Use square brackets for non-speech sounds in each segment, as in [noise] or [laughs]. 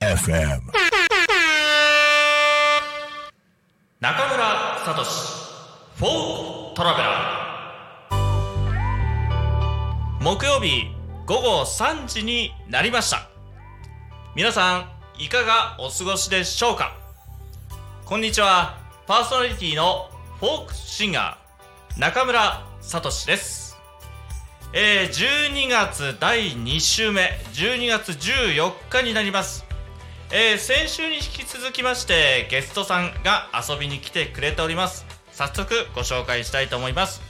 FM 中村聡フォートラベラー木曜日午後3時になりました皆さんいかがお過ごしでしょうかこんにちはパーソナリティのフォークシンガー中村聡です。えー、12月第2週目。12月14日になります。えー先週に引き続きましてゲストさんが遊びに来てくれております。早速ご紹介したいと思います。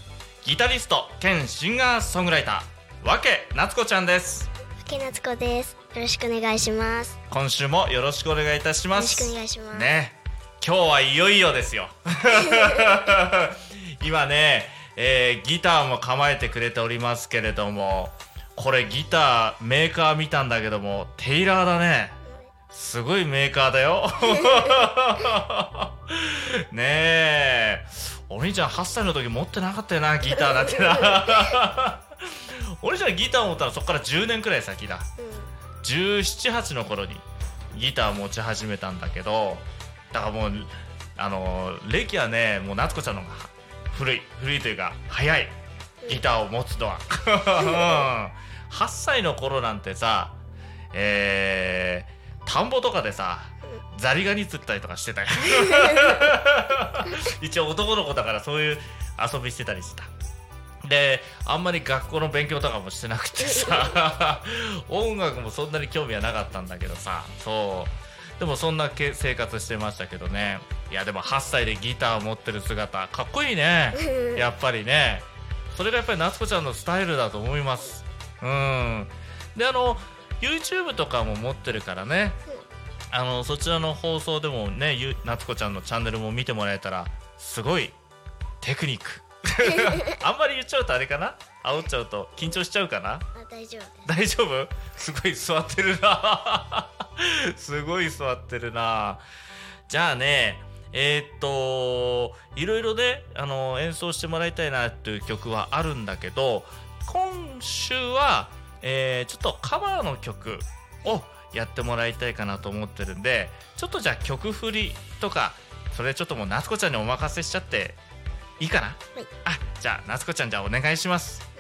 ギタリスト兼シンガーソングライターわけなつこちゃんです。けなつこです。よろしくお願いします。今週もよろしくお願いいたしよろしますくお願いします。ね。今日はいよいよですよ [laughs] 今ね、えーギターも構えてくれておりますけれどもこれギターメーカー見たんだけどもテイラーだね。すごいメーカーだよ。[laughs] ねえ。お兄ちゃん8歳の時持ってなかったよなギターなんてな。[laughs] お兄ちゃんギター持ったらそこから10年くらい先だ。1718の頃にギター持ち始めたんだけどだからもうあの歴はねもう夏子ちゃんの方が古い古いというか早いギターを持つのは。うん8歳の頃なんてさえー、田んぼとかでさザリガニ釣ったりとかしてたよ。[laughs] 一応男の子だからそういう遊びしてたりした。であんまり学校の勉強とかもしてなくてさ音楽もそんなに興味はなかったんだけどさそうでもそんなけ生活してましたけどね。いやでも8歳でギターを持ってる姿かっこいいね。やっぱりね。それがやっぱり夏子ちゃんのスタイルだと思います。うん。であの YouTube とかも持ってるからね。あのそちらの放送でもねゆ夏子ちゃんのチャンネルも見てもらえたらすごいテクニック。[laughs] あんまり言っちゃうとあれかな？煽っちゃうと緊張しちゃうかな？あ大丈夫。大丈夫？すごい座ってるな。[laughs] すごい座ってるな。じゃあねえーっといろいろねあの演奏してもらいたいなという曲はあるんだけど今週は、えーちょっとカバーの曲をやってもらいたいかなと思ってるんでちょっとじゃあ曲振りとかそれちょっともう夏子ちゃんにお任せしちゃっていいかな、はい。あじゃあ夏子ちゃんじゃあお願いします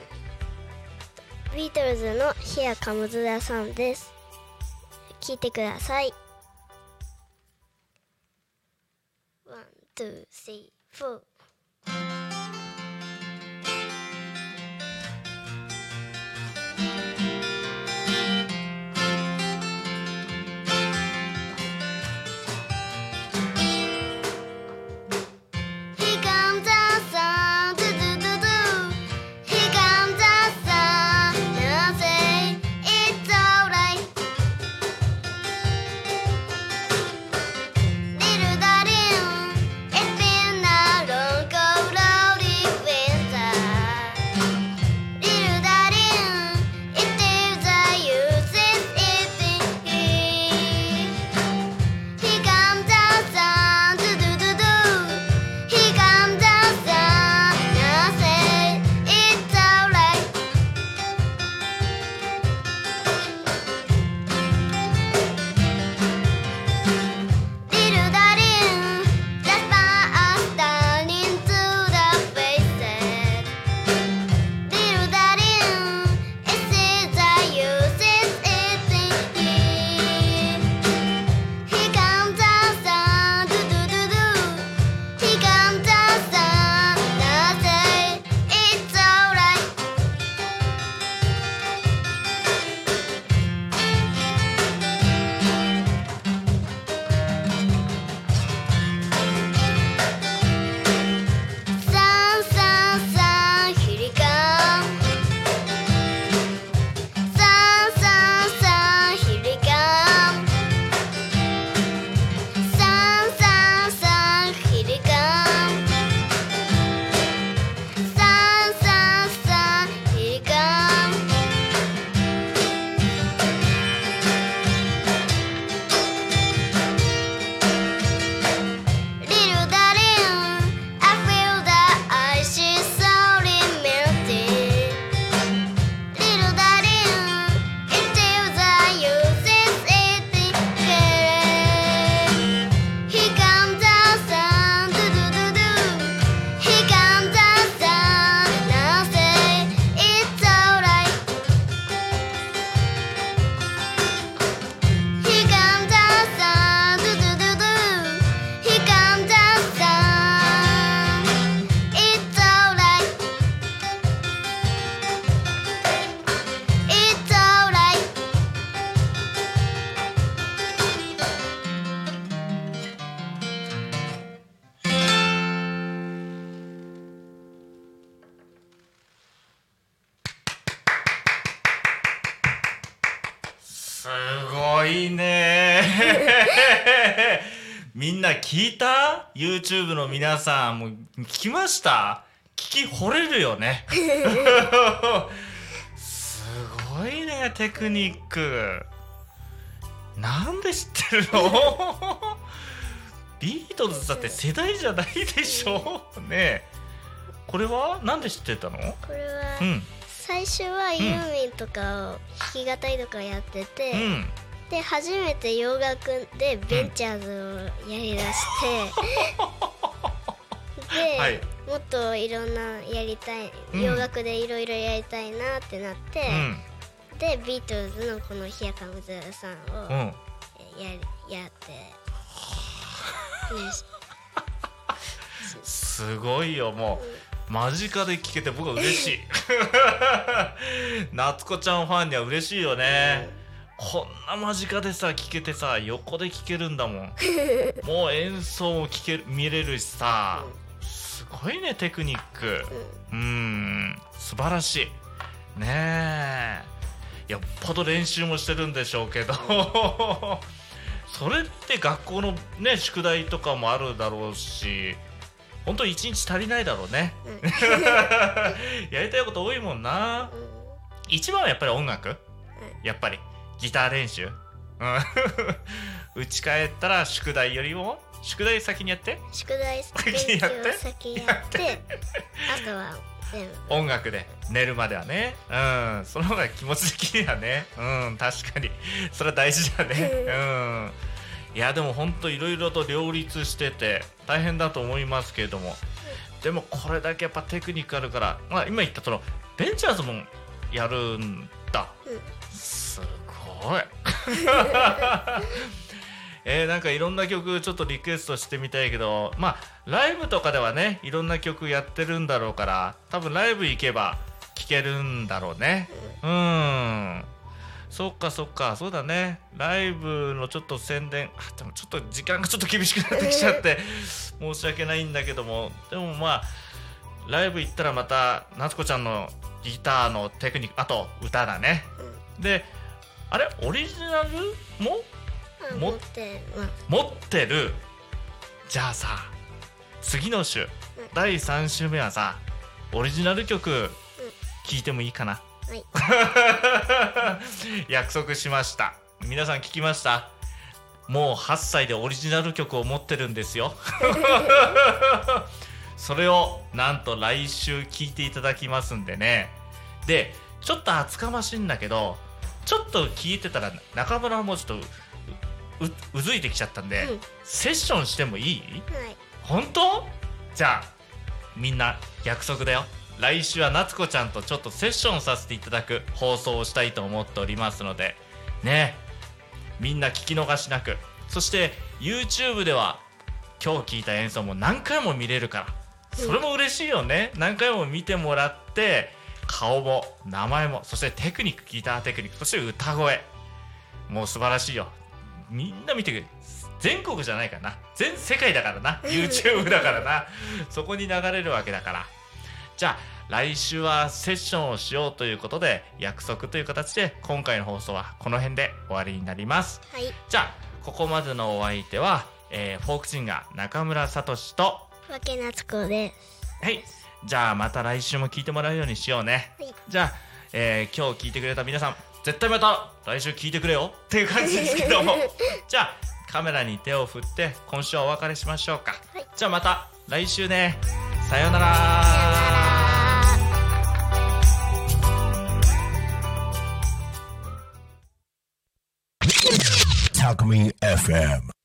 ビートルズの Here Comes the Sun です。聞いてください。ワン、ツー、シー、フォー、いね。[laughs] みんな聞いた ?YouTube の皆さんもう聞きました？聞き惚れるよね。[laughs] すごいねテクニック。なんで知ってるの？[laughs] ビートルズだって世代じゃないでしょ？ねえ。これは？なんで知ってたの？これはうん。最初はユーミンとかを弾き語りとかやってて、うんで初めて洋楽でベンチャーズをやりだして、[laughs] で、はい。もっといろんなやりたいうん。洋楽でいろいろやりたいなってなって、うん。でビートルズのこの「Here Comes the Sun」をうん。ややって、ね [laughs] すごいよもう。間近で聞けて僕は嬉しい。[laughs] 夏子ちゃんファンには嬉しいよね、こんな間近でさ聞けてさ横で聞けるんだもん。[laughs] もう演奏も聞ける見れるしさ。すごいねテクニック。うん。素晴らしい。ねえ。よっぽど練習もしてるんでしょうけど。[laughs] それって学校のね宿題とかもあるだろうし。本当一日足りないだろうね。[laughs] やりたいこと多いもんな。一番はやっぱり音楽。やっぱりギター練習？うん。[laughs] 打ち帰ったら宿題よりも宿題先にやって。宿題先にやってを [laughs] 先やってあとは全部。音楽で寝るまではね。うん。その方が気持ち的にはね。うん確かに。それは大事だね。うん。いやでも本当いろいろと両立してて大変だと思いますけれども。でもこれだけやっぱテクニックあるから、まあ、今言ったそのベンチャーズもやるんだ、すごい。[laughs] えーなんかいろんな曲ちょっとリクエストしてみたいけどまあライブとかではねいろんな曲やってるんだろうから多分ライブ行けば聴けるんだろうね。うん。そっかそっか。そうだね。ライブのちょっと宣伝。あでもちょっと時間がちょっと厳しくなってきちゃって申し訳ないんだけども。でもまあライブ行ったらまた夏子ちゃんのギターのテクニックあと歌だね。であれ？オリジナル？も？持ってます持ってる。じゃあさ次の週第3週目はさオリジナル曲聴いてもいいかな？はい。[laughs] 約束しました。皆さん聞きました？もう8歳でオリジナル曲を持ってるんですよ。[laughs] それをなんと来週聴いていただきますんでね。でちょっと厚かましいんだけどちょっと聞いてたら中村もちょっとうううずいてきちゃったんで、うん。セッションしてもいい？はい。本当？じゃあみんな約束だよ。来週は夏子ちゃんとちょっとセッションさせていただく放送をしたいと思っておりますのでね。みんな聞き逃しなく。そして YouTube では今日聞いた演奏も何回も見れるからそれも嬉しいよね。何回も見てもらって顔も名前もそしてテクニックギターテクニックそして歌声。もう素晴らしいよ。みんな見てくれ全国じゃないからな。全世界だからな。YouTube だからな。そこに流れるわけだから。じゃあ来週はセッションをしようということで約束という形で今回の放送はこの辺で終わりになります。はい。じゃあここまでのお相手は、えーフォークシンガー中村聡とわけなつこです。はいじゃあまた来週も聞いてもらうようにしようね。はい。じゃあ、えー今日聞いてくれた皆さん絶対また来週聞いてくれよっていう感じですけども。[laughs] じゃあカメラに手を振って今週はお別れしましょうか、はい。じゃあまた来週ね。さようなら。タクミン FM